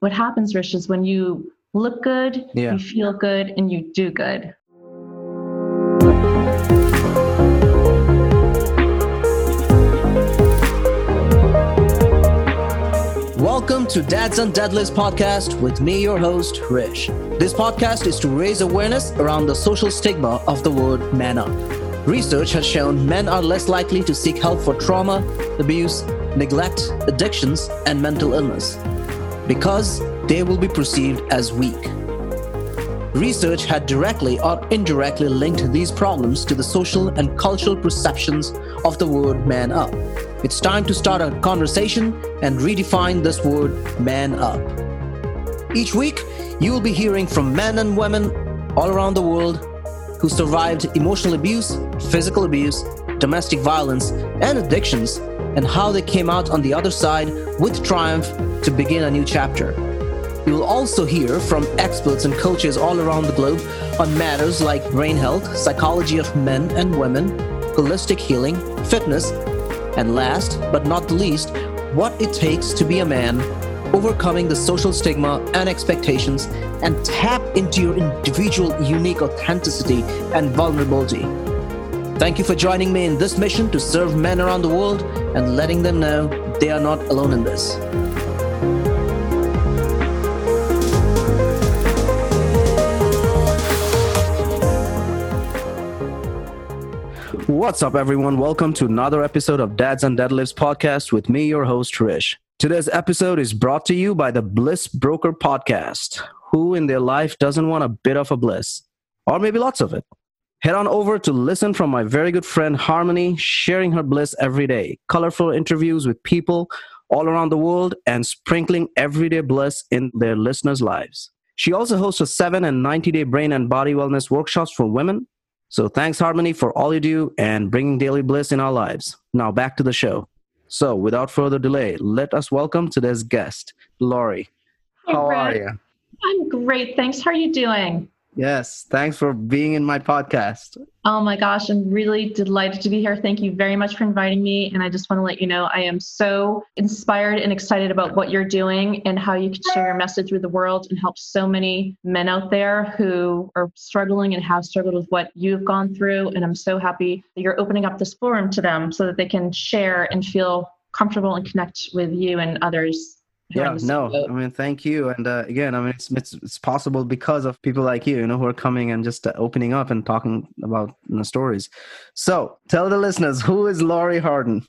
what happens, Rish, is when you look good, Yeah. you feel good, and you do good. Welcome to Dads and Deadlifts podcast with me, your host, Rish. This podcast is to raise awareness around the social stigma of the word man up. Research has shown men are less likely to seek help for trauma, abuse, neglect, addictions, and mental illness because they will be perceived as weak. Research had directly or indirectly linked these problems to the social and cultural perceptions of the word man up. It's time to start a conversation and redefine this word man up. Each week, you will be hearing from men and women all around the world who survived emotional abuse, physical abuse, domestic violence, and addictions, and how they came out on the other side with triumph to begin a new chapter. You will also hear from experts and coaches all around the globe on matters like brain health, psychology of men and women, holistic healing, fitness, and last but not least, what it takes to be a man, overcoming the social stigma and expectations, and tap into your individual unique authenticity and vulnerability. Thank you for joining me in this mission to serve men around the world and letting them know they are not alone in this. What's up, everyone? Welcome to another episode of Dads and Deadlifts podcast with me, your host, Rish. Today's episode is brought to you by the Bliss Broker podcast. Who in their life doesn't want a bit of a bliss? Or maybe lots of it. Head on over to listen from my very good friend Harmony, sharing her bliss every day. Colorful interviews with people all around the world and sprinkling everyday bliss in their listeners' lives. She also hosts a 7 and 90 day brain and body wellness workshops for women. So thanks, Harmony, for all you do and bringing daily bliss in our lives. Now back to the show. So without further delay, let us welcome today's guest, Laurie. Hey, How are you? I'm great. Thanks. How are you doing? Yes, thanks for being in my podcast. Oh my gosh, I'm really delighted to be here. Thank you very much for inviting me. And I just want to let you know I am so inspired and excited about what you're doing and how you can share your message with the world and help so many men out there who are struggling and have struggled with what you've gone through. And I'm so happy that you're opening up this forum to them so that they can share and feel comfortable and connect with you and others. Who are in Yeah, no. I mean, thank you. And uh, again, I mean, it's, it's it's possible because of people like you, you know, who are coming and just uh, opening up and talking about you know, stories. So, tell the listeners who is Laurie Harden.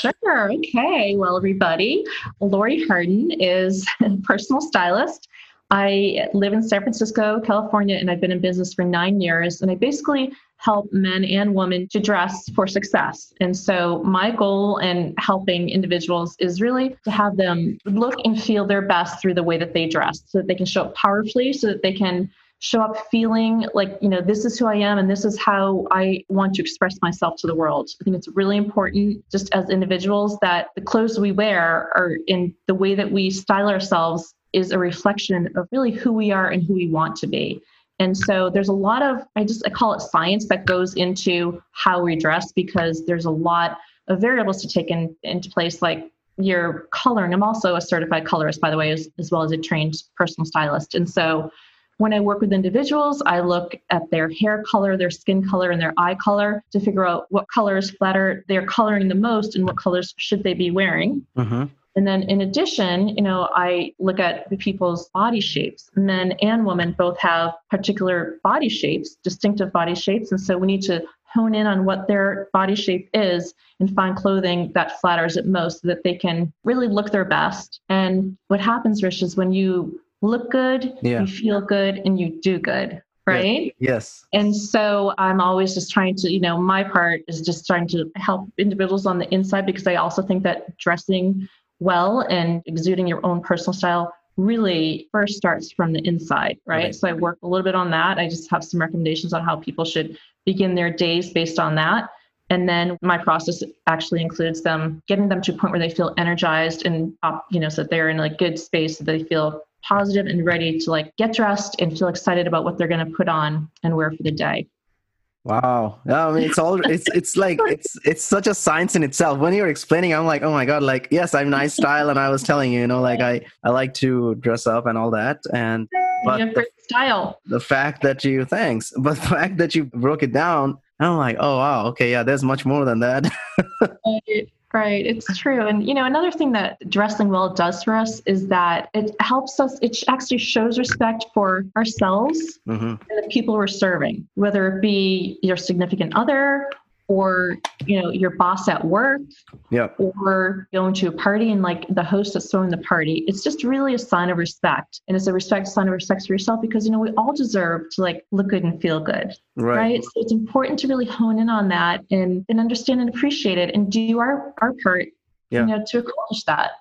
Sure. Okay. Well, everybody, Laurie Harden is a personal stylist. I live in San Francisco, California, and I've been in business for nine years. And I basically help men and women to dress for success. And so, my goal in helping individuals is really to have them look and feel their best through the way that they dress so that they can show up powerfully, so that they can show up feeling like, you know, this is who I am and this is how I want to express myself to the world. I think it's really important, just as individuals, that the clothes we wear are in the way that we style ourselves is a reflection of really who we are and who we want to be. And so there's a lot of, I just I call it science that goes into how we dress because there's a lot of variables to take in, into place, like your coloring. I'm also a certified colorist, by the way, as, as well as a trained personal stylist. And so when I work with individuals, I look at their hair color, their skin color, and their eye color to figure out what colors flatter they're coloring the most and what colors should they be wearing. Mm-hmm. And then in addition, you know, I look at the people's body shapes. Men and women both have particular body shapes, distinctive body shapes. And so we need to hone in on what their body shape is and find clothing that flatters it most so that they can really look their best. And what happens, Rish, is when you look good, Yeah. you feel good, and you do good, right? Yes. And so I'm always just trying to, you know, my part is just trying to help individuals on the inside because I also think that dressing well and exuding your own personal style really first starts from the inside, right? Right. So I work a little bit on that. I just have some recommendations on how people should begin their days based on that. And then my process actually includes them getting them to a point where they feel energized and, uh, you know, so that they're in a good space, so they feel positive and ready to like get dressed and feel excited about what they're going to put on and wear for the day. Wow. Yeah, I mean it's all it's it's like it's it's such a science in itself. When you're explaining, I'm like, oh my god, like yes, I'm nice style and I was telling you, you know, like I I like to dress up and all that. And but you have great the, style. The fact that you thanks, but the fact that you broke it down, I'm like, oh wow, okay, yeah, there's much more than that. Right, it's true. And you know, another thing that dressing well does for us is that it helps us, it actually shows respect for ourselves mm-hmm. and the people we're serving, whether it be your significant other or you know your boss at work yeah or going to a party and like the host that's throwing the party it's just really a sign of respect and it's a respect sign of respect for yourself because you know we all deserve to like look good and feel good right, right? so it's important to really hone in on that and and understand and appreciate it and do our our part yeah. you know to accomplish that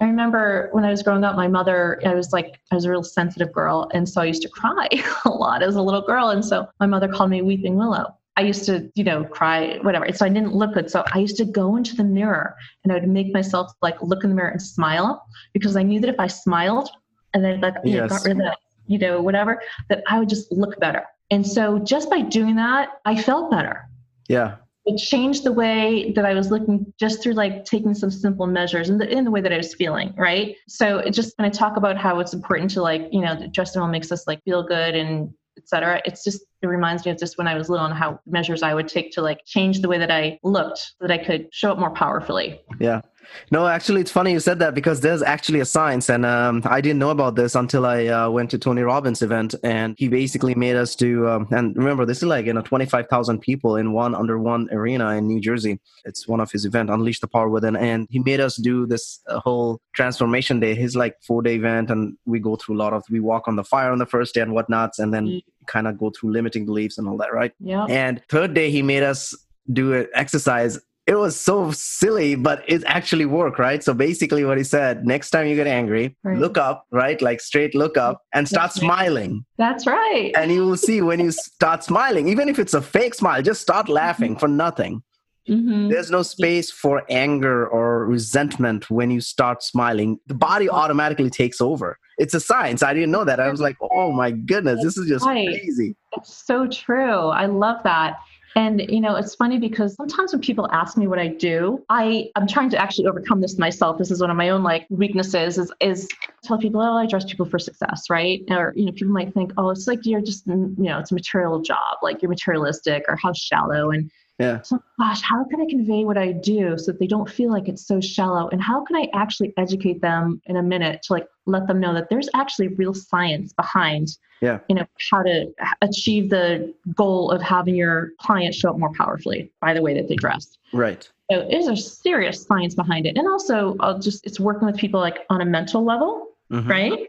I remember when I was growing up, my mother, I was like, I was a real sensitive girl. And so I used to cry a lot as a little girl. And so my mother called me Weeping Willow. I used to, you know, cry, whatever. So I didn't look good. So I used to go into the mirror and I would make myself like look in the mirror and smile because I knew that if I smiled and then like yes. got rid of that, you know, whatever, that I would just look better. And so just by doing that, I felt better. Yeah. It changed the way that I was looking just through like taking some simple measures in the in the way that I was feeling, right? So it just when I talk about how it's important to like, you know, dressing well makes us like feel good and etc. It's just it reminds me of just when I was little and how measures I would take to like change the way that I looked so that I could show up more powerfully. Yeah. No, actually, it's funny you said that because there's actually a science, and um, I didn't know about this until I uh, went to Tony Robbins' event, and he basically made us do. Um, and remember, this is like you know 25,000 people in one under one arena in New Jersey. It's one of his event, Unleash the Power Within, and he made us do this uh, whole transformation day. His like four day event, and we go through a lot of. We walk on the fire on the first day and whatnots, and then mm. kind of go through limiting beliefs and all that, right? Yeah. And third day, he made us do an exercise it was so silly, but it actually worked, right? So basically, what he said: next time you get angry, right. look up, right, like straight look up, and start That's smiling. That's right. And you will see when you start smiling, even if it's a fake smile, just start laughing for nothing. Mm-hmm. There's no space for anger or resentment when you start smiling. The body automatically takes over. It's a science. I didn't know that. I was like, oh my goodness, this is just right. crazy. It's so true. I love that. And you know, it's funny because sometimes when people ask me what I do, I I'm trying to actually overcome this myself. This is one of my own like weaknesses is is tell people, oh, I dress people for success, right? Or you know, people might think, oh, it's like you're just you know, it's a material job, like you're materialistic or how shallow. And yeah. So, gosh, how can I convey what I do so that they don't feel like it's so shallow? And how can I actually educate them in a minute to like let them know that there's actually real science behind, yeah. you know, how to achieve the goal of having your client show up more powerfully by the way that they dress. Right. So there's a serious science behind it. And also, I'll just, it's working with people like on a mental level, mm-hmm. right?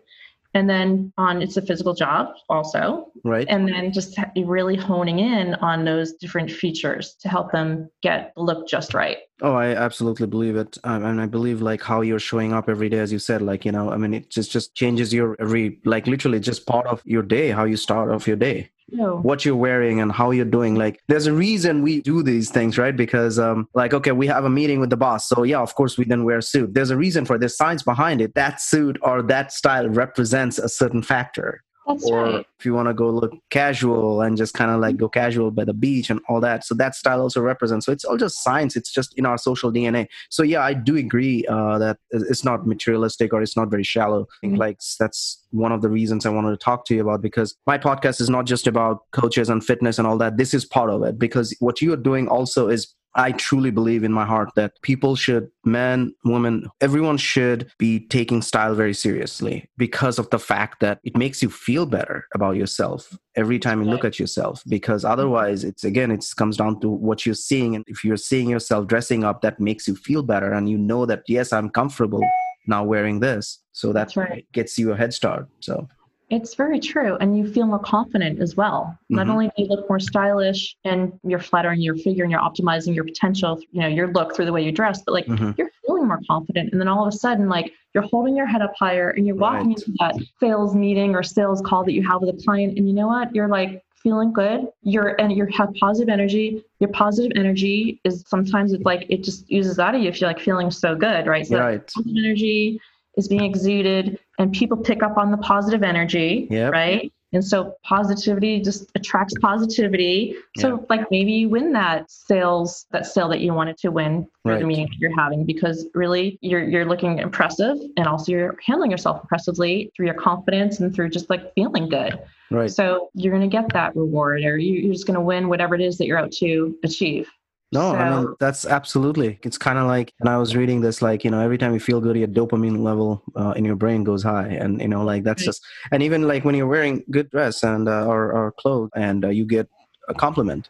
And then on it's a physical job also. Right. And then just really honing in on those different features to help them get the look just right. Oh i absolutely believe it. Um, and i believe like how you're showing up every day as you said like you know i mean it just just changes your every like literally just part of your day how you start off your day no. what you're wearing and how you're doing. Like there's a reason we do these things right? Because um like okay we have a meeting with the boss. So yeah of course we then wear a suit. There's a reason for this. Science behind it. That suit or that style represents a certain factor that's or right. if you want to go look casual and just kind of like go casual by the beach and all that so that style also represents so it's all just science it's just in our social dna so yeah i do agree uh, that it's not materialistic or it's not very shallow mm-hmm. like that's one of the reasons i wanted to talk to you about because my podcast is not just about coaches and fitness and all that this is part of it because what you are doing also is I truly believe in my heart that people should, men, women, everyone should be taking style very seriously because of the fact that it makes you feel better about yourself every time you look at yourself. Because mm-hmm. otherwise, it's again, it comes down to what you're seeing. And if you're seeing yourself dressing up, that makes you feel better. And you know that, yes, I'm comfortable now wearing this. So that right. gets you a head start. So it's very true. And you feel more confident as well. Mm-hmm. Not only do you look more stylish and you're flattering your figure and you're optimizing your potential, you know, your look through the way you dress, but like mm-hmm. you're feeling more confident. And then all of a sudden, like you're holding your head up higher and you're walking right. into that sales meeting or sales call that you have with a client. And you know what? You're like feeling good. You're and you have positive energy. Your positive energy is sometimes it's like it just uses out of you if you're like feeling so good, right? So right. positive energy is being exuded and people pick up on the positive energy yep. right And so positivity just attracts positivity. So yeah. like maybe you win that sales, that sale that you wanted to win for right. the meeting that you're having because really you're you're looking impressive and also you're handling yourself impressively through your confidence and through just like feeling good. Right. So you're gonna get that reward or you're just gonna win whatever it is that you're out to achieve. No, so, I mean that's absolutely. It's kind of like, and I was reading this, like you know, every time you feel good, your dopamine level uh, in your brain goes high, and you know, like that's right. just, and even like when you're wearing good dress and uh, or, or clothes, and uh, you get a compliment,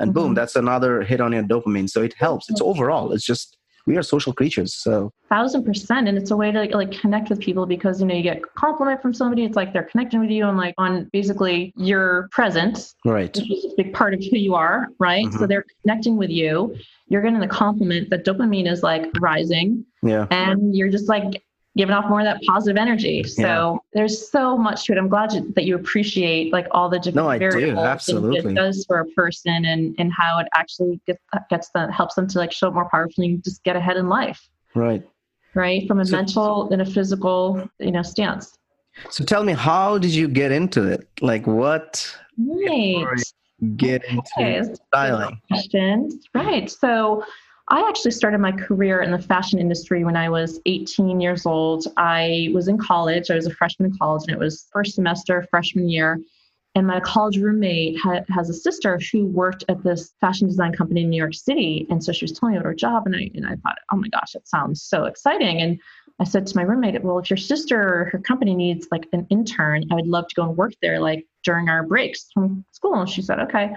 and mm-hmm. boom, that's another hit on your dopamine. So it helps. It's overall. It's just we are social creatures so. Thousand percent and it's a way to like, like connect with people because you know you get a compliment from somebody it's like they're connecting with you and like on basically your presence right. which is a big part of who you are right? Mm-hmm. so they're connecting with you you're getting the compliment that dopamine is like rising. Yeah. And you're just like giving off more of that positive energy. So yeah. there's so much to it. I'm glad you, that you appreciate like all the different no, I do. Absolutely. it does for a person and and how it actually gets gets them helps them to like show up more powerfully and just get ahead in life. Right. Right. From a so, mental and a physical, you know, stance. So tell me, how did you get into it? Like what? Right. Get okay. into styling. Questions. Right. So I actually started my career in the fashion industry when I was 18 years old. I was in college. I was a freshman in college, and it was first semester, freshman year. And my college roommate ha- has a sister who worked at this fashion design company in New York City. And so she was telling me about her job. And I, and I thought, oh my gosh, it sounds so exciting. And I said to my roommate, well, if your sister or her company needs like an intern, I would love to go and work there like during our breaks from school. And she said, okay.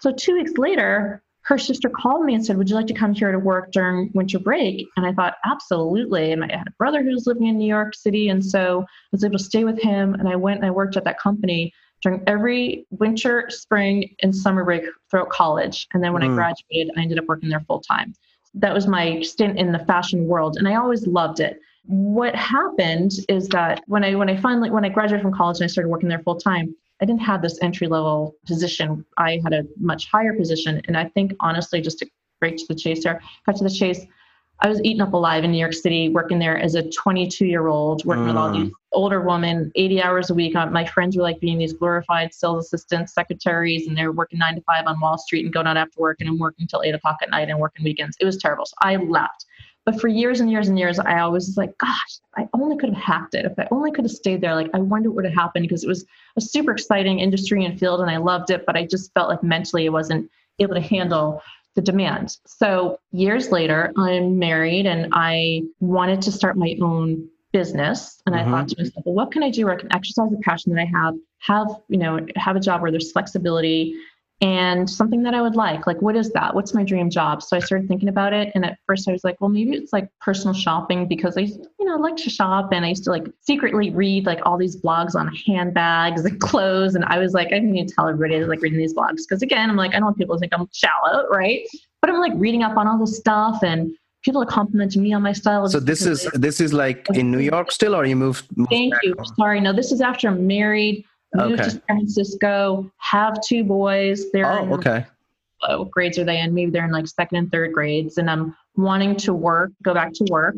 So two weeks later, her sister called me and said, Would you like to come here to work during winter break? And I thought, Absolutely. And I had a brother who was living in New York City. And so I was able to stay with him. And I went and I worked at that company during every winter, spring, and summer break throughout college. And then when mm. I graduated, I ended up working there full time. That was my stint in the fashion world. And I always loved it. What happened is that when I when I finally when I graduated from college and I started working there full time, I didn't have this entry level position. I had a much higher position. And I think, honestly, just to break to the chase here, cut to the chase, I was eaten up alive in New York City, working there as a 22 year old, working mm. with all these mm. older women, 80 hours a week. Uh, my friends were like being these glorified sales assistants, secretaries, and they're working nine to five on Wall Street and going out after work, and I'm working till eight o'clock at night and working weekends. It was terrible. So I left. But for years and years and years, I always was like, gosh, I only could have hacked it. If I only could have stayed there, like I wonder what would have happened because it was a super exciting industry and field and I loved it, but I just felt like mentally I wasn't able to handle the demand. So years later, I'm married and I wanted to start my own business. And mm-hmm. I thought to myself, well, what can I do where I can exercise the passion that I have, have, you know, have a job where there's flexibility and something that I would like. Like, what is that? What's my dream job? So I started thinking about it. And at first I was like, well, maybe it's like personal shopping because I, you know, I like to shop and I used to like secretly read like all these blogs on handbags and clothes. And I was like, I didn't need to tell everybody I was like reading these blogs because again, I'm like, I don't want people to think I'm shallow, right? But I'm like reading up on all this stuff and people are complimenting me on my style. So this is this is like in New York still, or you moved? moved Thank you. Home? Sorry, no, this is after I'm married moved okay. to San Francisco, have two boys. They're oh, okay. What grades are they in? Maybe they're in like second and third grades, and I'm wanting to work, go back to work.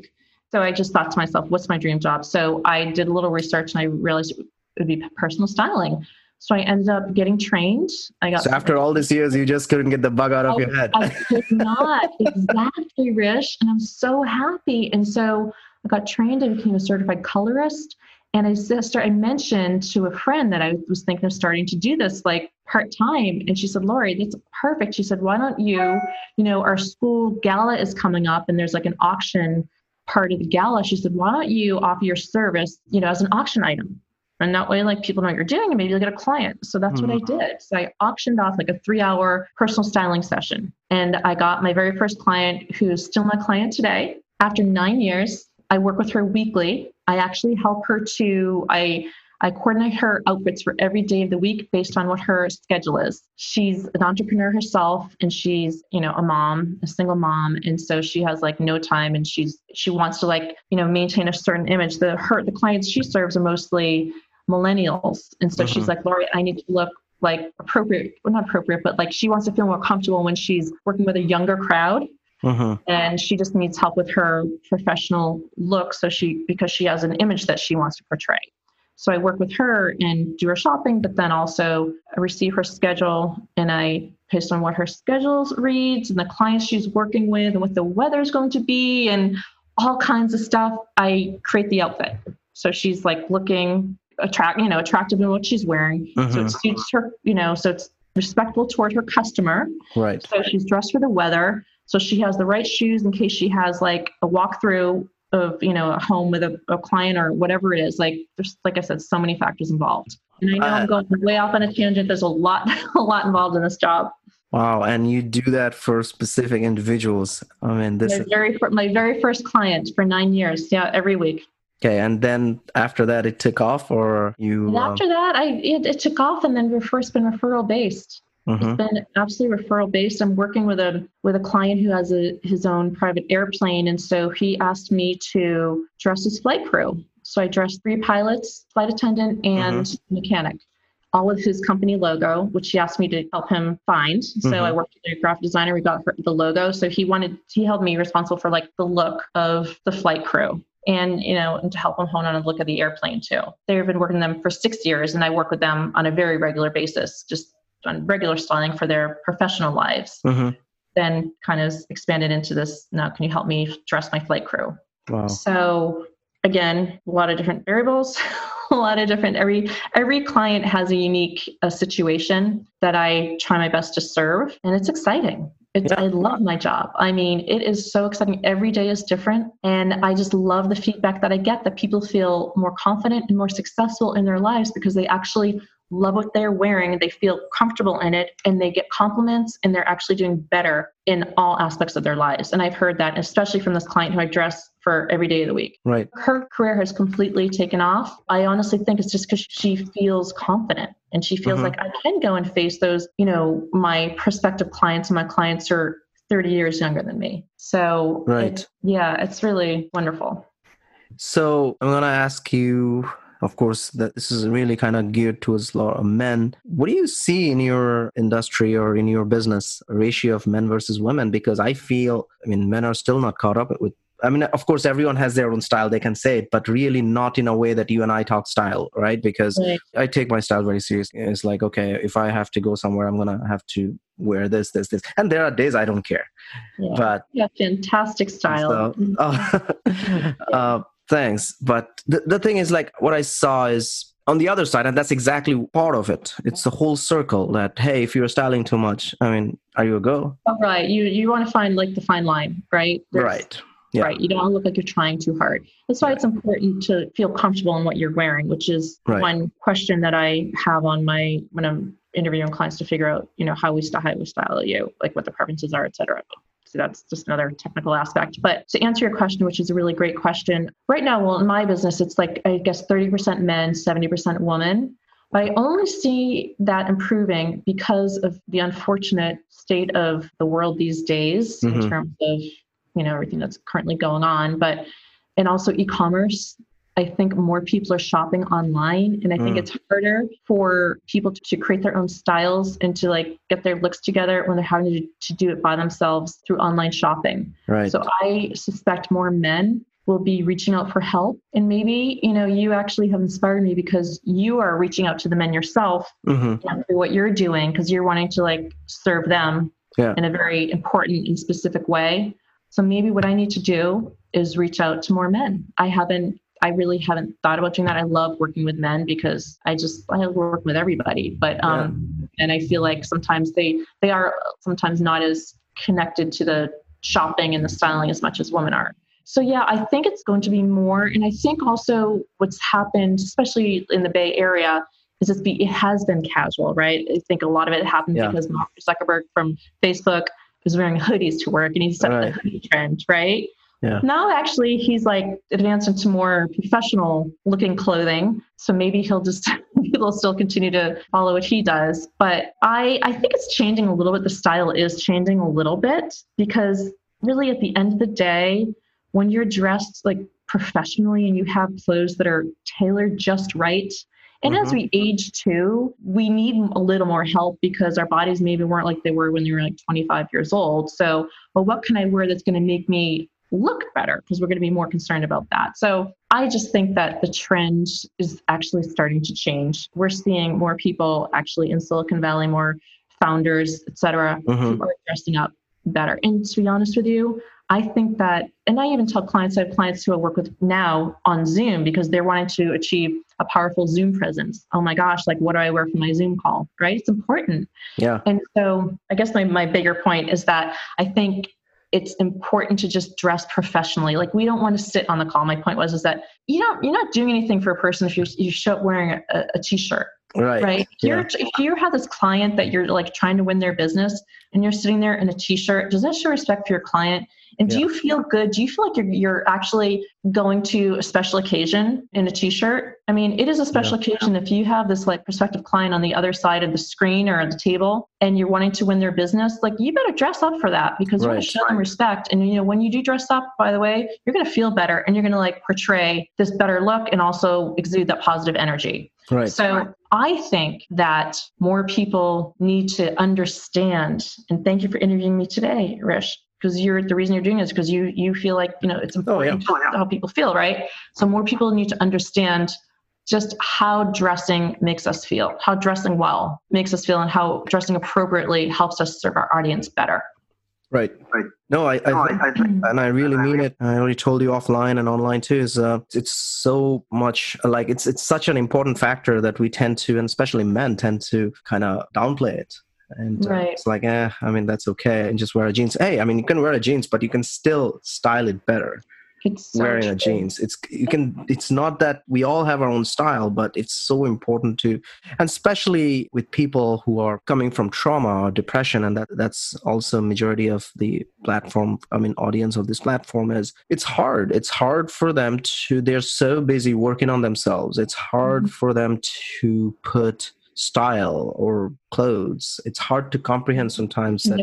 So I just thought to myself, what's my dream job? So I did a little research and I realized it would be personal styling. So I ended up getting trained. I got so after all these years, you just couldn't get the bug out of your oh, head. I could not exactly, Rish, and I'm so happy. And so I got trained. and became a certified colorist. And I sister, I mentioned to a friend that I was thinking of starting to do this like part time. And she said, Laurie, that's perfect. She said, why don't you, you know, our school gala is coming up and there's like an auction part of the gala. She said, why don't you offer your service, you know, as an auction item? And that way, like people know what you're doing and maybe you'll get a client. So that's mm-hmm. what I mm. did. So I auctioned off like a three hour personal styling session. And I got my very first client who's still my client today. After nine years, I work with her weekly. I actually help her to I I coordinate her outfits for every day of the week based on what her schedule is. She's an entrepreneur herself and she's, you know, a mom, a single mom. And so she has like no time and she's she wants to like, you know, maintain a certain image. The her the clients she serves are mostly millennials. And so mm-hmm. she's like, Laurie, I need to look like appropriate, well not appropriate, but like she wants to feel more comfortable when she's working with a younger crowd. Mm-hmm. And she just needs help with her professional look. So she, because she has an image that she wants to portray. So I work with her and do her shopping, but then also I receive her schedule and I based on what her schedule reads and the clients she's working with and what the weather is going to be and all kinds of stuff. I create the outfit. So she's like looking attract, you know, attractive in what she's wearing. Mm-hmm. So it suits her, you know, so it's respectful toward her customer. Right. So she's dressed for the weather. So she has the right shoes in case she has like a walkthrough of you know a home with a, a client or whatever it is. Like there's like i said so many factors involved. And i know uh, i'm going way off on a tangent. There's a lot a lot involved in this job. Wow and you do that for specific individuals. I mean this my very, my very first client for nine years yeah every week. Okay and then after that it took off or you and after um... that i it, it took off and then we've first been referral based Mm-hmm. It's been absolutely referral based. I'm working with a with a client who has a his own private airplane, and so he asked me to dress his flight crew. So I dressed three pilots, flight attendant, and mm-hmm. mechanic, all with his company logo, which he asked me to help him find. So mm-hmm. I worked with a graphic designer. We got the logo. So he wanted he held me responsible for like the look of the flight crew and you know and to help them hone on a look at the airplane too they've been working with them for six years and i work with them on a very regular basis just on regular styling for their professional lives. Mm-hmm. Then kind of expanded into this. Now, can you help me dress my flight crew? Wow. So again, a lot of different variables, a lot of different. Every every client has a unique uh, situation that I try my best to serve, and it's exciting. It's, yeah. I love my job. I mean, it is so exciting. Every day is different. And I just love the feedback that I get that people feel more confident and more successful in their lives because they actually love what they're wearing, they feel comfortable in it, and they get compliments, and they're actually doing better in all aspects of their lives. And I've heard that, especially from this client who I dress for every day of the week. Right. Her career has completely taken off. I honestly think it's just because she feels confident and she feels mm-hmm. like I can go and face those, you know, my prospective clients, and my clients are 30 years younger than me. So, right. It, yeah, it's really wonderful. So, I'm going to ask you of course that this is really kind of geared towards of men what do you see in your industry or in your business ratio of men versus women because i feel i mean men are still not caught up with I mean, of course, everyone has their own style, they can say it, but really not in a way that you and I talk style, right? Because right. I take my style very seriously. It's like, okay, if I have to go somewhere, I'm going to have to wear this, this, this. And there are days I don't care. Yeah. But yeah, fantastic style. So, uh, uh, thanks but the, the thing is like what i saw is on the other side and that's exactly part of it. It's the whole circle that hey if you're styling too much i mean are you a go oh, right. You you want to find like the fine line right? There's, right. Yeah. right. You don't want to look like you're trying too hard. That's why it's important to feel comfortable in what you're wearing which is right. one question that i have on my when i'm interviewing clients to figure out you know how we style how we style you like what the preferences are et cetera so that's just another technical aspect. But to answer your question, which is a really great question, right now, well, in my business, it's like, I guess, 30% men, 70% women. But I only see that improving because of the unfortunate state of the world these days mm-hmm. in terms of, you know, everything that's currently going on. But and also e-commerce I think more people are shopping online, and I think mm. it's harder for people to, to, create their own styles and to like get their looks together when they're having to, to do it by themselves through online shopping. Right. So I suspect more men will be reaching out for help, and maybe you know you actually have inspired me because you are reaching out to the men yourself mm-hmm. through what you're doing because you're wanting to like serve them yeah. in a very important and specific way. So maybe what I need to do is reach out to more men. I haven't I really haven't thought about doing that. I love working with men because I just I work with everybody, but um, yeah. and I feel like sometimes they they are sometimes not as connected to the shopping and the styling as much as women are. So yeah, I think it's going to be more, and I think also what's happened, especially in the Bay Area, is it's be, it has been casual, right? I think a lot of it happened yeah. because Mark Zuckerberg from Facebook was wearing hoodies to work, and he set right. the hoodie trend, right? Yeah. Now, actually, he's like advanced into more professional looking clothing. So maybe he'll just, he'll still continue to follow what he does. But I, I think it's changing a little bit. The style is changing a little bit because really at the end of the day, when you're dressed like professionally and you have clothes that are tailored just right, and mm-hmm. as we age too, we need a little more help because our bodies maybe weren't like they were when they were like 25 years old. So, well, what can I wear that's going to make me look better because we're going to be more concerned about that. So I just think that the trend is actually starting to change. We're seeing more people actually in Silicon Valley, more founders, et cetera, Mhm. who are dressing up better. And to be honest with you, I think that, and I even tell clients, I have clients who I work with now on Zoom because they're wanting to achieve a powerful Zoom presence. Oh my gosh, like what do I wear for my Zoom call? Right? It's important. Yeah. And so I guess my, my bigger point is that I think it's important to just dress professionally. Like we don't want to sit on the call. My point was is that you don't you're not doing anything for a person if you you show up wearing a, a t-shirt, Right. right? If Yeah. you're if you have this client that you're like trying to win their business and you're sitting there in a t-shirt, does that show respect for your client? And do you feel good? Do you feel like you're you're actually going to a special occasion in a t-shirt? I mean, it is a special occasion if you have this like prospective client on the other side of the screen or the table and you're wanting to win their business, like you better dress up for that because you want Right. to show them respect. And you know, when you do dress up, by the way, you're gonna feel better and you're gonna like portray this better look and also exude that positive energy. Right. So I think that more people need to understand, and thank you for interviewing me today, Rish, because you're the reason you're doing this because you you feel like you know it's important to how people feel, right? So more people need to understand just how dressing makes us feel, how dressing well makes us feel, and how dressing appropriately helps us serve our audience better. Right. Right. No, I, I, think, and I really mean it. I already told you offline and online too. Is uh, it's so much like it's it's such an important factor that we tend to, and especially men tend to kind of downplay it. And uh, Right. it's like, eh, I mean, that's okay, and just wear a jeans. Hey, I mean, you can wear a jeans, but you can still style it better It's so wearing a jeans. It's you can. It's not that we all have our own style, but it's so important to, and especially with people who are coming from trauma or depression, and that that's also majority of the platform. I mean, audience of this platform is. It's hard. It's hard for them to. They're so busy working on themselves. It's hard Mhm. for them to put style or clothes. It's hard to comprehend sometimes that.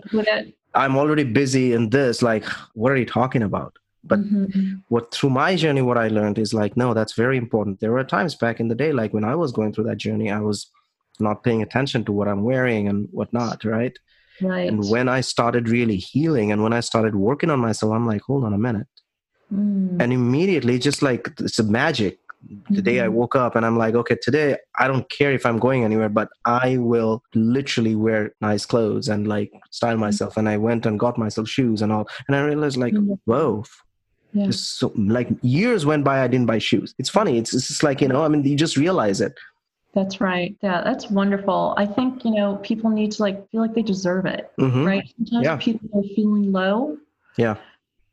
I'm already busy in this. Like, what are you talking about? But Mhm. what through my journey what i learned is like no that's very important there were times back in the day like when i was going through that journey i was not paying attention to what i'm wearing and whatnot right right. and when i started really healing and when i started working on myself i'm like hold on a minute Mm. and immediately just like it's a magic the day i Mhm. woke up and i'm like okay today i don't care if i'm going anywhere but i will literally wear nice clothes and like style myself and i went and got myself shoes and all and i realized like Mhm. whoa Yeah. so like years went by i didn't buy shoes it's funny it's, it's just like you know i mean you just realize it That's right. Yeah, that's wonderful. I think, you know, people need to like feel like they deserve it, Mhm. right? Sometimes Yeah. people are feeling low. Yeah.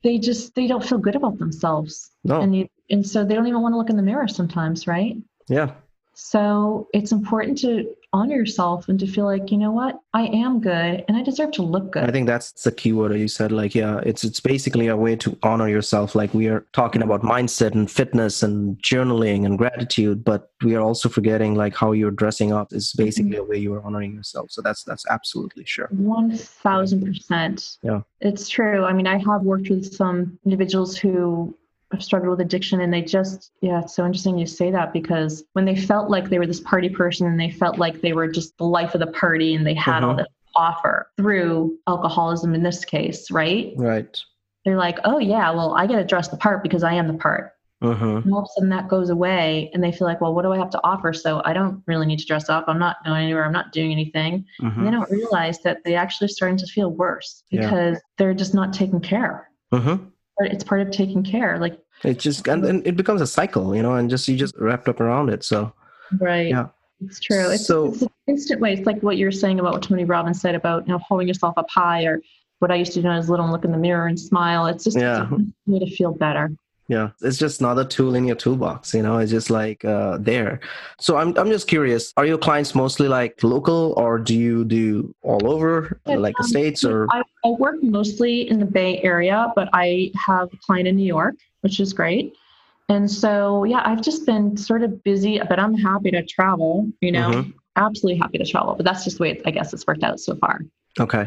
They just they don't feel good about themselves. No. And they, and so they don't even want to look in the mirror sometimes, right? yeah So it's important to honor yourself and to feel like, you know what, I am good and I deserve to look good. i think that's the key word that you said like yeah it's it's basically a way to honor yourself like we are talking about mindset and fitness and journaling and gratitude but we are also forgetting like how you're dressing up is mm-hmm. basically a way you are honoring yourself so that's that's absolutely sure One thousand percent. Yeah. It's true. I mean, I have worked with some individuals who have struggled with addiction and they just yeah, it's so interesting you say that because when they felt like they were this party person and they felt like they were just the life of the party and they had all Mhm. this offer through alcoholism in this case, right? right They're like, oh yeah, well, I get to dress the part because I am the part. uh-huh. And all of a sudden that goes away and they feel like, well, what do I have to offer? So I don't really need to dress up. I'm not going anywhere. I'm not doing anything. Mhm. And they don't realize that they actually starting to feel worse Yeah. because they're just not taking care. Uh-huh. But It's part of taking care. Like, it just and, and it becomes a cycle you know and just you just wrapped up around it so right. Yeah. It's true. It's, So- it's an instant way. It's like what you were saying about what Tony Robbins said about, you know, holding yourself up high or what I used to do was little and look in the mirror and smile. It's just Yeah. a way to feel better. yeah it's just another tool in your toolbox you know it's just like uh there so i'm i'm just curious are your clients mostly like local or do you do all over Yeah, like the um, states or I, I work mostly in the Bay Area, but I have a client in New York, which is great. And so, yeah, I've just been sort of busy, but I'm happy to travel, you know, Mhm. absolutely happy to travel. But that's just the way it, I guess it's worked out so far. okay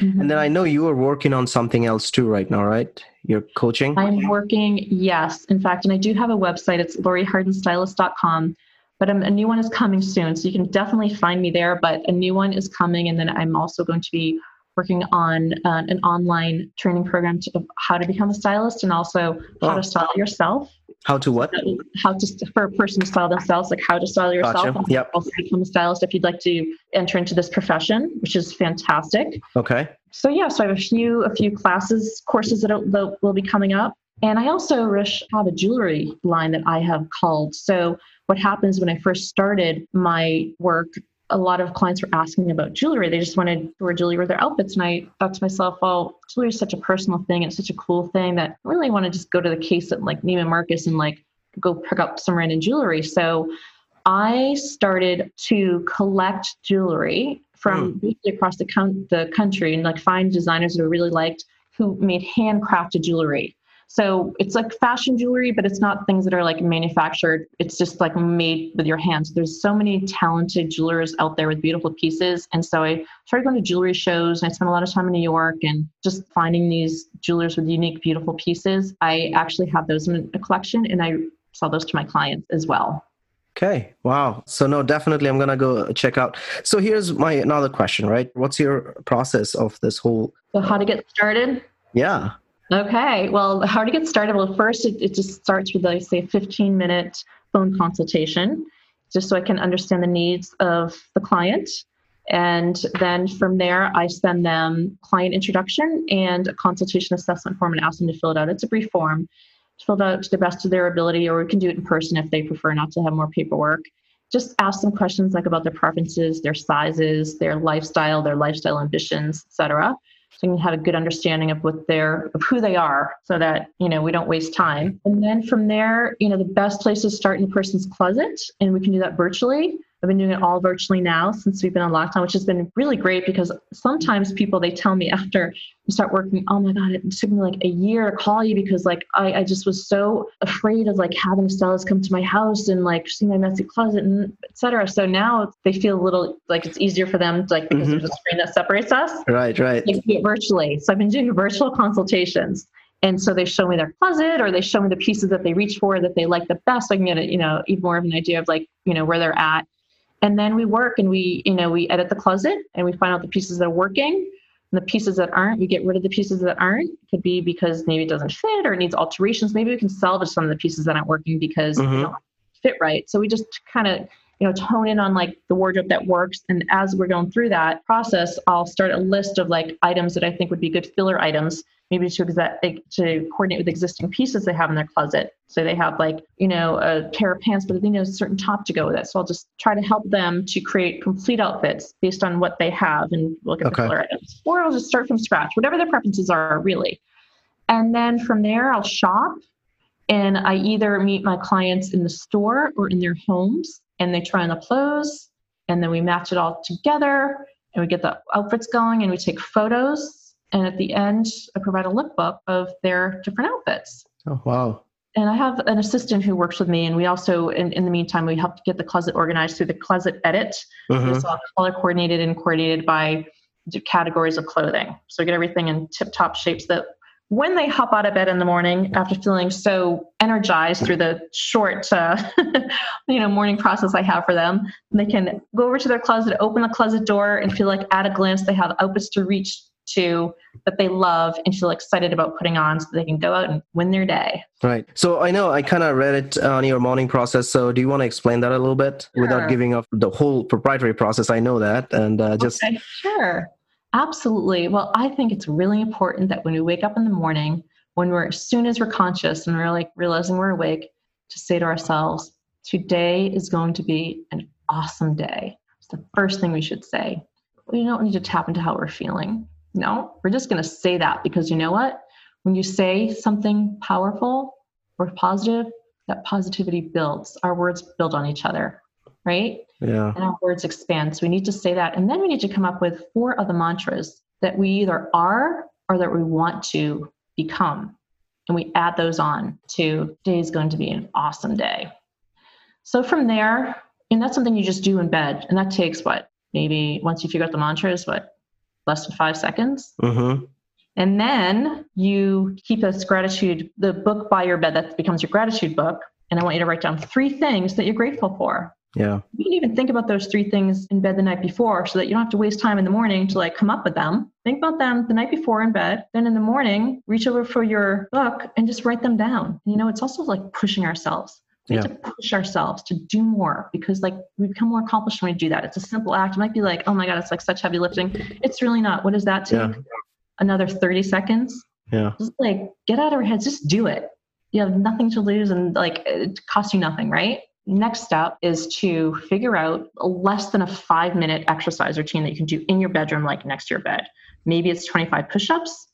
Mhm. and then i know you are working on something else too right now right you're coaching I'm working, yes. In fact, and I do have a website. It's lauriehardenstylist.com, but a new one is coming soon. So you can definitely find me there. But a new one is coming. And then I'm also going to be working on uh, an online training program to, of how to become a stylist and also how Oh. to style yourself How to what? How to for a person to style themselves, like how to style yourself. Gotcha. Yep. Also become a stylist if you'd like to enter into this profession, which is fantastic. Okay. So yeah, so I have a few a few classes courses that, that will be coming up, and I also Rish have a jewelry line that I have called. So what happens when I first started my work a lot of clients were asking about jewelry. They just wanted to wear jewelry with their outfits. And I thought to myself, well, jewelry is such a personal thing. It's such a cool thing that I really want to just go to the case at like Neiman Marcus and like go pick up some random jewelry. So I started to collect jewelry from mm. across the, con- the country and like find designers that I really liked who made handcrafted jewelry. So it's like fashion jewelry, but it's not things that are like manufactured. It's just like made with your hands. There's so many talented jewelers out there with beautiful pieces. And so I started going to jewelry shows and I spent a lot of time in New York and just finding these jewelers with unique, beautiful pieces. I actually have those in a collection and I sell those to my clients as well. Okay. Wow. So no, definitely I'm gonna go check out. So here's my another question, right? What's your process of this whole So how to get started? Yeah. Okay. Well, how to get started? Well, first, it, it just starts with, like, say, a 15 minute phone consultation, just so I can understand the needs of the client. And then from there, I send them client introduction and a consultation assessment form and ask them to fill it out. It's a brief form, filled out to the best of their ability, or we can do it in person if they prefer not to have more paperwork. Just ask them questions like about their preferences, their sizes, their lifestyle, their lifestyle ambitions, etc so you can have a good understanding of what they're of who they are so that you know we don't waste time. And then from there you know the best place to start in a person's closet and we can do that virtually I've been doing it all virtually now since we've been on lockdown, which has been really great because sometimes people they tell me after we start working, oh my God, it took me like a year to call you because like I, I just was so afraid of like having stylist come to my house and like see my messy closet and etc. So now they feel a little like it's easier for them like because mm-hmm. there's a screen that separates us. Right, right. They do it virtually. So I've been doing virtual consultations. And so they show me their closet or they show me the pieces that they reach for that they like the best. So I can get a, you know, even more of an idea of like, you know, where they're at and then we work and we you know we edit the closet and we find out the pieces that are working. And the pieces that aren't we get rid of the pieces that aren't. It could be because maybe it doesn't fit or it needs alterations. Maybe we can salvage some of the pieces that aren't working because mm-hmm. they don't fit right. So we just kind of you know tone in on like the wardrobe that works. And as we're going through that process i'll start a list of like items that i think would be good filler items maybe to exact to coordinate with existing pieces they have in their closet. So they have like you know a pair of pants but they need a certain top to go with it. So i'll just try to help them to create complete outfits based on what they have and look at okay. the color items. Or i'll just start from scratch whatever their preferences are really. And then from there i'll shop and i either meet my clients in the store or in their homes and they try on the clothes and then we match it all together and we get the outfits going and we take photos and at the end i provide a lookbook of their different outfits. Oh wow. And i have an assistant who works with me and we also in, in the meantime we help get the closet organized through the closet edit. Mm-hmm. it's all color coordinated and coordinated by categories of clothing. So we get everything in tip top shapes that when they hop out of bed in the morning after feeling so energized through the short uh, you know morning process i have for them they can go over to their closet open the closet door and feel like at a glance they have outfits to reach to that they love and feel excited about putting on so they can go out and win their day right so i know i kind of read it on your morning process so do you want to explain that a little bit sure. without giving up the whole proprietary process i know that and uh, just okay, sure Absolutely. Well, I think it's really important that when we wake up in the morning, when we're as soon as we're conscious and we're like realizing we're awake, to say to ourselves, today is going to be an awesome day. It's the first thing we should say. We don't need to tap into how we're feeling. No, we're just going to say that because you know what? When you say something powerful or positive, that positivity builds. Our words build on each other, right? Yeah. And our words expand. So we need to say that. And then we need to come up with four other mantras that we either are or that we want to become. And we add those on to today is going to be an awesome day. So from there, and that's something you just do in bed. And that takes what? Maybe once you figure out the mantras, what? Less than five seconds? Mm-hmm. And then you keep this gratitude, the book by your bed that becomes your gratitude book. And I want you to write down three things that you're grateful for Yeah. You can even think about those three things in bed the night before so that you don't have to waste time in the morning to like come up with them. Think about them the night before in bed. Then in the morning, reach over for your book and just write them down. You know, it's also like pushing ourselves. We have to push ourselves to do more because like we become more accomplished when we do that. It's a simple act. It might be like, oh my God, it's like such heavy lifting. It's really not. What does that take? Yeah. Another 30 seconds? Yeah. Just like get out of our heads, just do it. You have nothing to lose and like it costs you nothing, right? Next step is to figure out a less than a five minute exercise routine that you can do in your bedroom, like next to your bed. Maybe it's 25 push ups,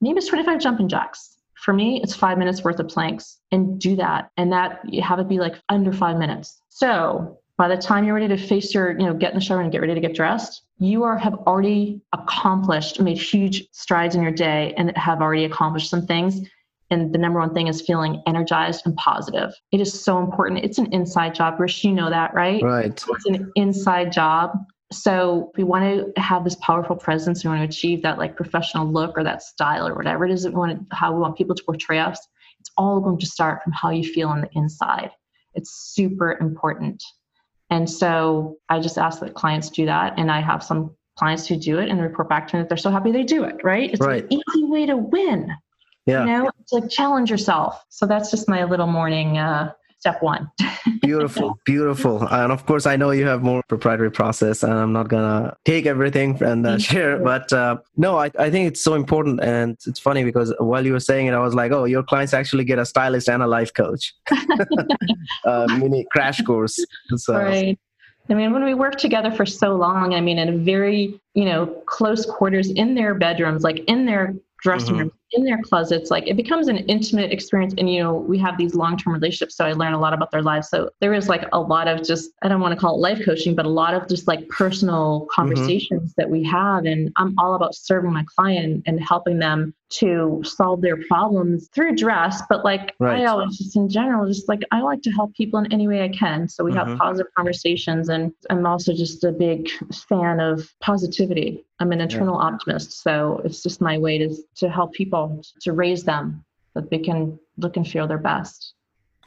maybe it's 25 jumping jacks. For me, it's five minutes worth of planks and do that. And that you have it be like under five minutes. So by the time you're ready to face your, you know, get in the shower and get ready to get dressed, you are have already accomplished, made huge strides in your day and have already accomplished some things. And the number one thing is feeling energized and positive. It is so important. It's an inside job. Rish, you know that, right? Right. It's an inside job. So we want to have this powerful presence. We want to achieve that like professional look or that style or whatever it is that we want how we want people to portray us. It's all going to start from how you feel on the inside. It's super important. And so I just ask that clients do that. And I have some clients who do it and report back to me that they're so happy they do it, right? It's Right. an easy way to win. Yeah. You know, it's like challenge yourself. So that's just my little morning uh, step one. Beautiful, beautiful. And of course, I know you have more proprietary process, and I'm not gonna take everything and uh, share. But uh, no, I, I think it's so important, and it's funny because while you were saying it, I was like, oh, your clients actually get a stylist and a life coach, uh, mini crash course. So Right. I mean, when we work together for so long, I mean, in a very, you know, close quarters in their bedrooms, like in their dressing Mhm. rooms, in their closets, like it becomes an intimate experience. And, you know, we have these long term relationships. So I learn a lot about their lives. So there is like a lot of just, I don't want to call it life coaching, but a lot of just like personal conversations that we have. And I'm all about serving my client and helping them to solve their problems through dress. But like Right. I always just in general, just like I like to help people in any way I can. So we Mhm. have positive conversations. And I'm also just a big fan of positivity. I'm an internal optimist. So it's just my way to, to help people, to raise them, that they can look and feel their best.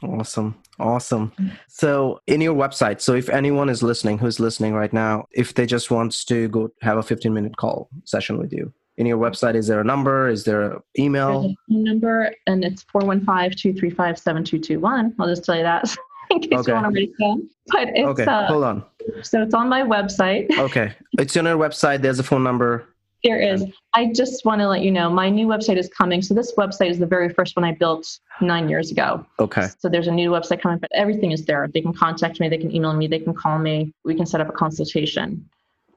Awesome. Awesome. So, in your website, so if anyone is listening who's listening right now, if they just wants to go have a 15 minute call session with you, in your website, is there a number? Is there an email? a number and it's 415-235-7221. I'll just tell you that in case Okay. you want to write it down. But it's Okay, uh, hold on. so it's on my website. Okay. It's on your website. There's a phone number. There is. I just want to let you know my new website is coming. So this website is the very first one I built nine years ago. Okay. So there's a new website coming, but everything is there. They can contact me, they can email me, they can call me. We can set up a consultation.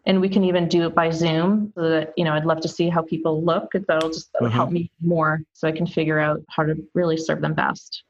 And we can even do it by Zoom so that, you know, I'd love to see how people look. That'll just that would help mm-hmm. me more so I can figure out how to really serve them best.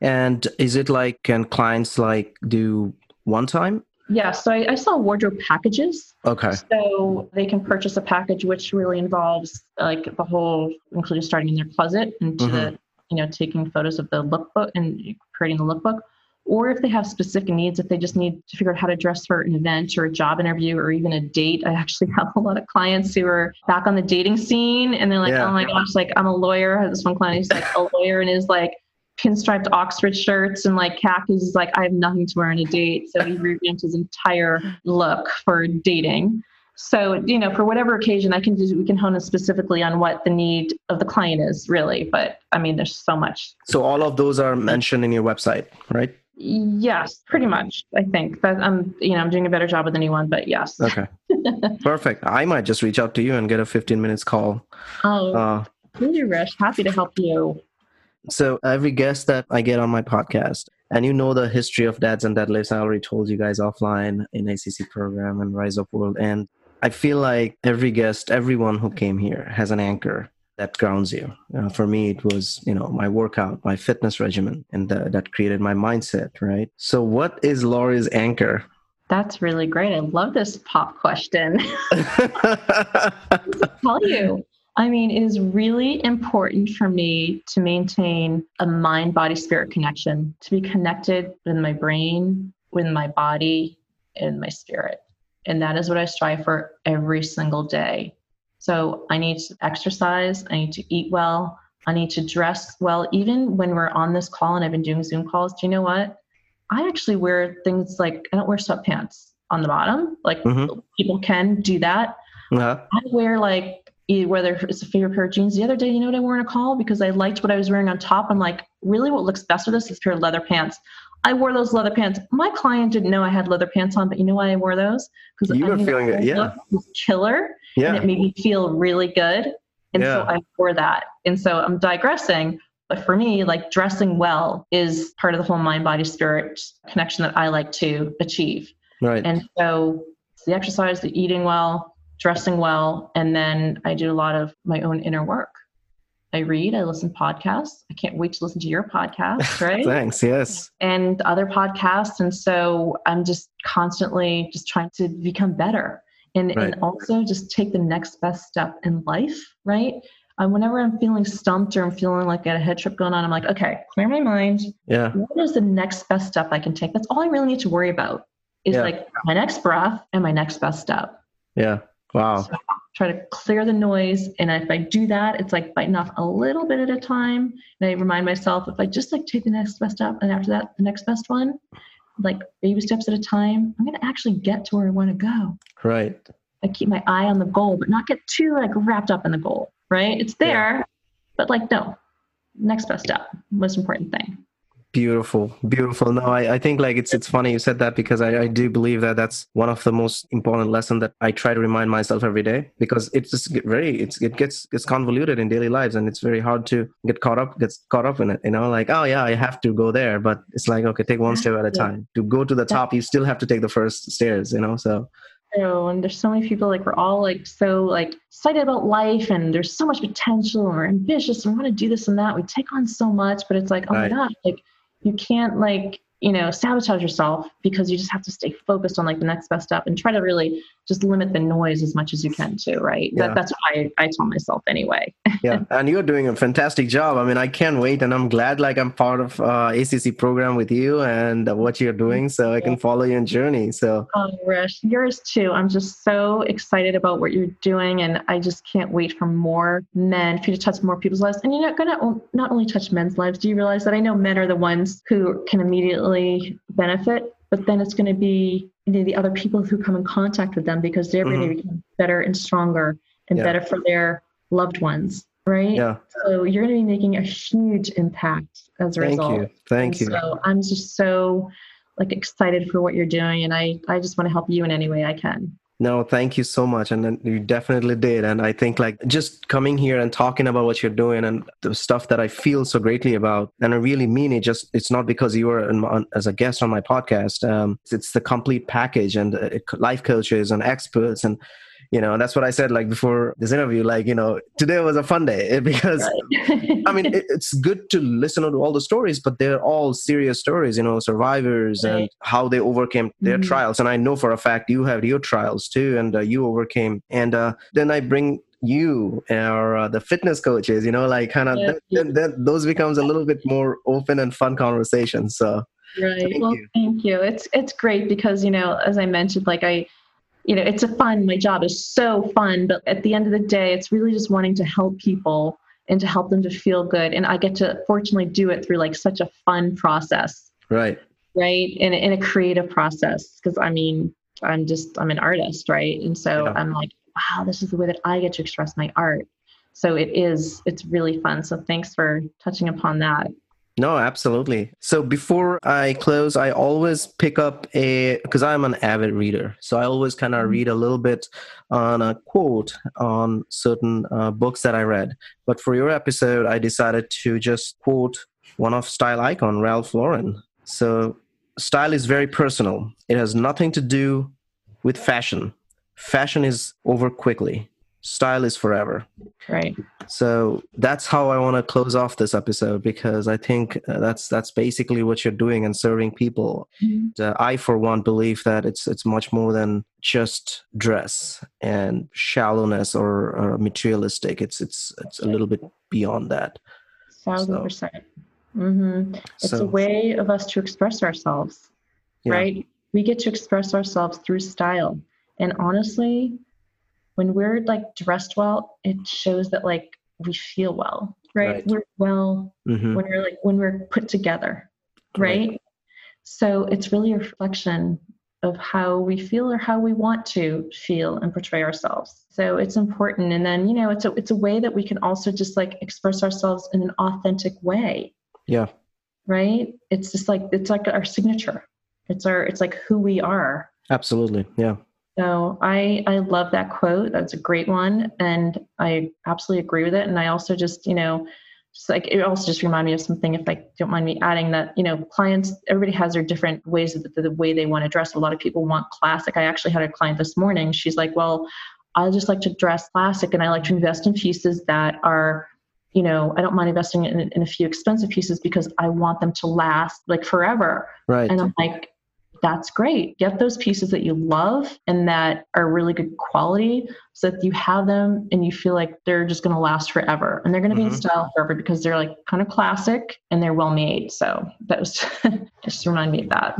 And is it like, can clients like do one time? Yeah, so I, I sell wardrobe packages. Okay. So they can purchase a package which really involves like the whole, including starting in their closet and to the, you know, taking photos of the lookbook and creating the lookbook. Or if they have specific needs, if they just need to figure out how to dress for an event or a job interview or even a date. I actually have a lot of clients who are back on the dating scene and they're like, Yeah. oh my gosh, like I'm a lawyer. I have this one client who's like a lawyer and is like pinstriped Oxford shirts and like khakis. He's like, I have nothing to wear on a date. So he revamped his entire look for dating. So, you know, for whatever occasion, I can do, we can hone in specifically on what the need of the client is really. But I mean, there's so much. So all of those are mentioned in your website, right? Yes, pretty much. I think that I'm, you know, I'm doing a better job with anyone, but yes. Okay. Perfect. I might just reach out to you and get a 15 minutes call. Oh, Uh, really, Rish. Happy to help you. So every guest that I get on my podcast, and you know the history of dads and deadlifts, I already told you guys offline in ACC program and Rise Up World. And I feel like every guest, everyone who came here has an anchor that grounds you. Uh, for me, it was, you know, my workout, my fitness regimen, and uh, that created my mindset, right? So what is Laurie's anchor? That's really great. I love this pop question. tell you. I mean, it is really important for me to maintain a mind body spirit connection, to be connected with my brain, with my body, and my spirit. And that is what I strive for every single day. So I need to exercise, I need to eat well, I need to dress well. Even when we're on this call and I've been doing Zoom calls, do you know what? I actually wear things like I don't wear sweatpants on the bottom. Like Mhm. people can do that. Uh-huh. I wear like whether it's a favorite pair of jeans. The other day, you know what I wore in a call because I liked what I was wearing on top. I'm like, really, what looks best with this is a pair of leather pants. I wore those leather pants. My client didn't know I had leather pants on, but you know why I wore those? Because You were feeling it, yeah. was killer, and Yeah. it made me feel really good, and so I wore that. And so I'm digressing, but for me, like dressing well is part of the whole mind, body, spirit connection that I like to achieve. Right. And so the exercise, the eating well, dressing well, and then I do a lot of my own inner work. I read, I listen to podcasts. I can't wait to listen to your podcast, right? Thanks. Yes. and other podcasts. And so I'm just constantly just trying to become better and, Right. and also just take the next best step in life, right? Um, whenever I'm feeling stumped or I'm feeling like I got a head trip going on, I'm like, okay, clear my mind. Yeah. What is the next best step I can take? That's all I really need to worry about is Yeah. like my next breath and my next best step. Yeah. Wow. So try to clear the noise. And if I do that, it's like biting off a little bit at a time. And I remind myself if I just like take the next best step and after that, the next best one, like baby steps at a time, I'm going to actually get to where I want to go. Right. I keep my eye on the goal, but not get too like wrapped up in the goal, right? It's there, but like, no, next best step, most important thing. Beautiful, beautiful. No, I, I think like it's it's funny you said that because I, I do believe that that's one of the most important lesson that I try to remind myself every day because it's just very it's it gets gets convoluted in daily lives and it's very hard to get caught up gets caught up in it. You know, like oh yeah, I have to go there, but it's like okay, take one step at a time. To go to the top, you still have to take the first stairs. You know, so So, and there's so many people like we're all like so like excited about life and there's so much potential and we're ambitious and we want to do this and that. We take on so much, but it's like, oh Right. my gosh, like you can't like, you know, sabotage yourself because you just have to stay focused on like the next best step and try to really just limit the noise as much as you can too, right? Yeah. That, that's what I, I tell myself anyway. yeah and you're doing a fantastic job i mean i can't wait and i'm glad like i'm part of uh, acc program with you and uh, what you're doing so i can follow your journey so Oh, Rish, yours too. I'm just so excited about what you're doing, and I just can't wait for more men for you to touch more people's lives. And you're not gonna not only touch men's lives. Do you realize that I know men are the ones who can immediately benefit, but then it's going to be you know, the other people who come in contact with them because they're going to become better and stronger and Yeah. better for their loved ones, right? yeah So you're going to be making a huge impact as a thank result. you thank And you So I'm just so like excited for what you're doing, and I I just want to help you in any way I can. No, thank you so much. And you definitely did. And I think like just coming here and talking about what you're doing and the stuff that I feel so greatly about, and I really mean it. Just it's not because you were on, as a guest on my podcast. Um, it's the complete package and uh, life coaches and experts and you know that's what I said like before this interview. Like you know today was a fun day because I mean, it, it's good to listen to all the stories, but they're all serious stories, you know, survivors and how they overcame their Mhm. trials. And I know for a fact you have your trials too, and uh, you overcame. And uh, then I bring you or uh, the fitness coaches, you know, like kind of Yeah. those becomes a little bit more open and fun conversation. So right. Thank well, you. thank you. It's it's great because you know, as I mentioned, like I, you know, it's a fun. My job is so fun, but at the end of the day, it's really just wanting to help people and to help them to feel good. And I get to fortunately do it through like such a fun process, right, right? In a, in a creative process, because I mean, I'm just I'm an artist, right? And so Yeah. I'm like, wow, this is the way that I get to express my art. So it is, it's really fun. So thanks for touching upon that. No, absolutely. So before I close, I always pick up a because I'm an avid reader. So I always kind of read a little bit on a quote on certain uh, books that I read. But for your episode, I decided to just quote one of style icon Ralph Lauren. So style is very personal. It has nothing to do with fashion. Fashion is over quickly. Style is forever. Right. So that's how I want to close off this episode because I think uh, that's that's basically what you're doing and serving people. Uh, I, for one, believe that it's it's much more than just dress and shallowness or, or materialistic. It's it's it's a little bit beyond that. Thousand So- percent. Mm-hmm. It's So a way of us to express ourselves, Yeah. right? We get to express ourselves through style. And honestly, when we're like dressed well, it shows that like we feel well, right? Right. We're well hmm when we're like when we're put together, Right. right? So it's really a reflection of how we feel or how we want to feel and portray ourselves. So it's important. And then, you know, it's a it's a way that we can also just like express ourselves in an authentic way. Yeah. Right? It's just like it's like our signature. It's our it's like who we are. Absolutely. Yeah. So I I love that quote. That's a great one. And I absolutely agree with it. And I also just, you know, just like it also just remind me of something if I don't mind me adding that you know clients everybody has their different ways of the, the way they want to dress a lot of people want classic i actually had a client this morning she's like well i just like to dress classic and i like to invest in pieces that are you know i don't mind investing in, in a few expensive pieces because i want them to last like forever right and i'm like that's great. Get those pieces that you love and that are really good quality so that you have them and you feel like they're just going to last forever. And they're going to mm-hmm. be in mm-hmm. style forever because they're like kind of classic and they're well made. So that was just remind me of that.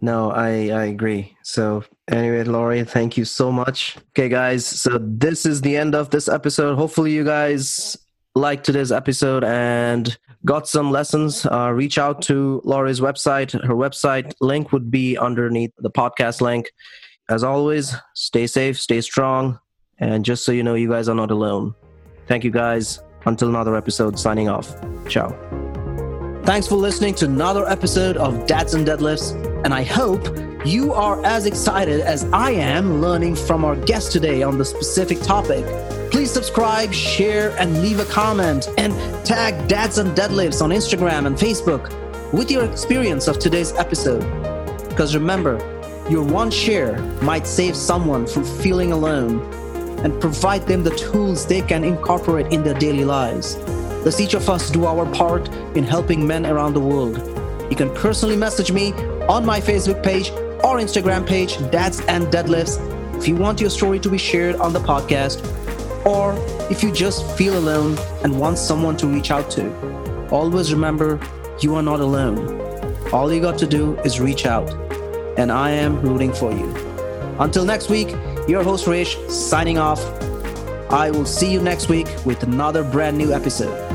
No, I, I agree. So, anyway, Laurie, thank you so much. Okay, guys. So, this is the end of this episode. Hopefully, you guys liked today's episode and got some lessons, uh, reach out to Laurie's website. Her website link would be underneath the podcast link. As always, stay safe, stay strong, and just so you know, you guys are not alone. Thank you guys. Until another episode, signing off. Ciao. Thanks for listening to another episode of Dads and Deadlifts, and I hope you are as excited as I am learning from our guest today on the specific topic. Please subscribe, share, and leave a comment, and tag Dads and Deadlifts on Instagram and Facebook with your experience of today's episode. Because remember, your one share might save someone from feeling alone and provide them the tools they can incorporate in their daily lives. Let's each of us do our part in helping men around the world. You can personally message me on my Facebook page or Instagram page, Dads and Deadlifts, if you want your story to be shared on the podcast, or if you just feel alone and want someone to reach out to. Always remember, you are not alone. All you got to do is reach out, and I am rooting for you. Until next week, your host Rish signing off. I will see you next week with another brand new episode.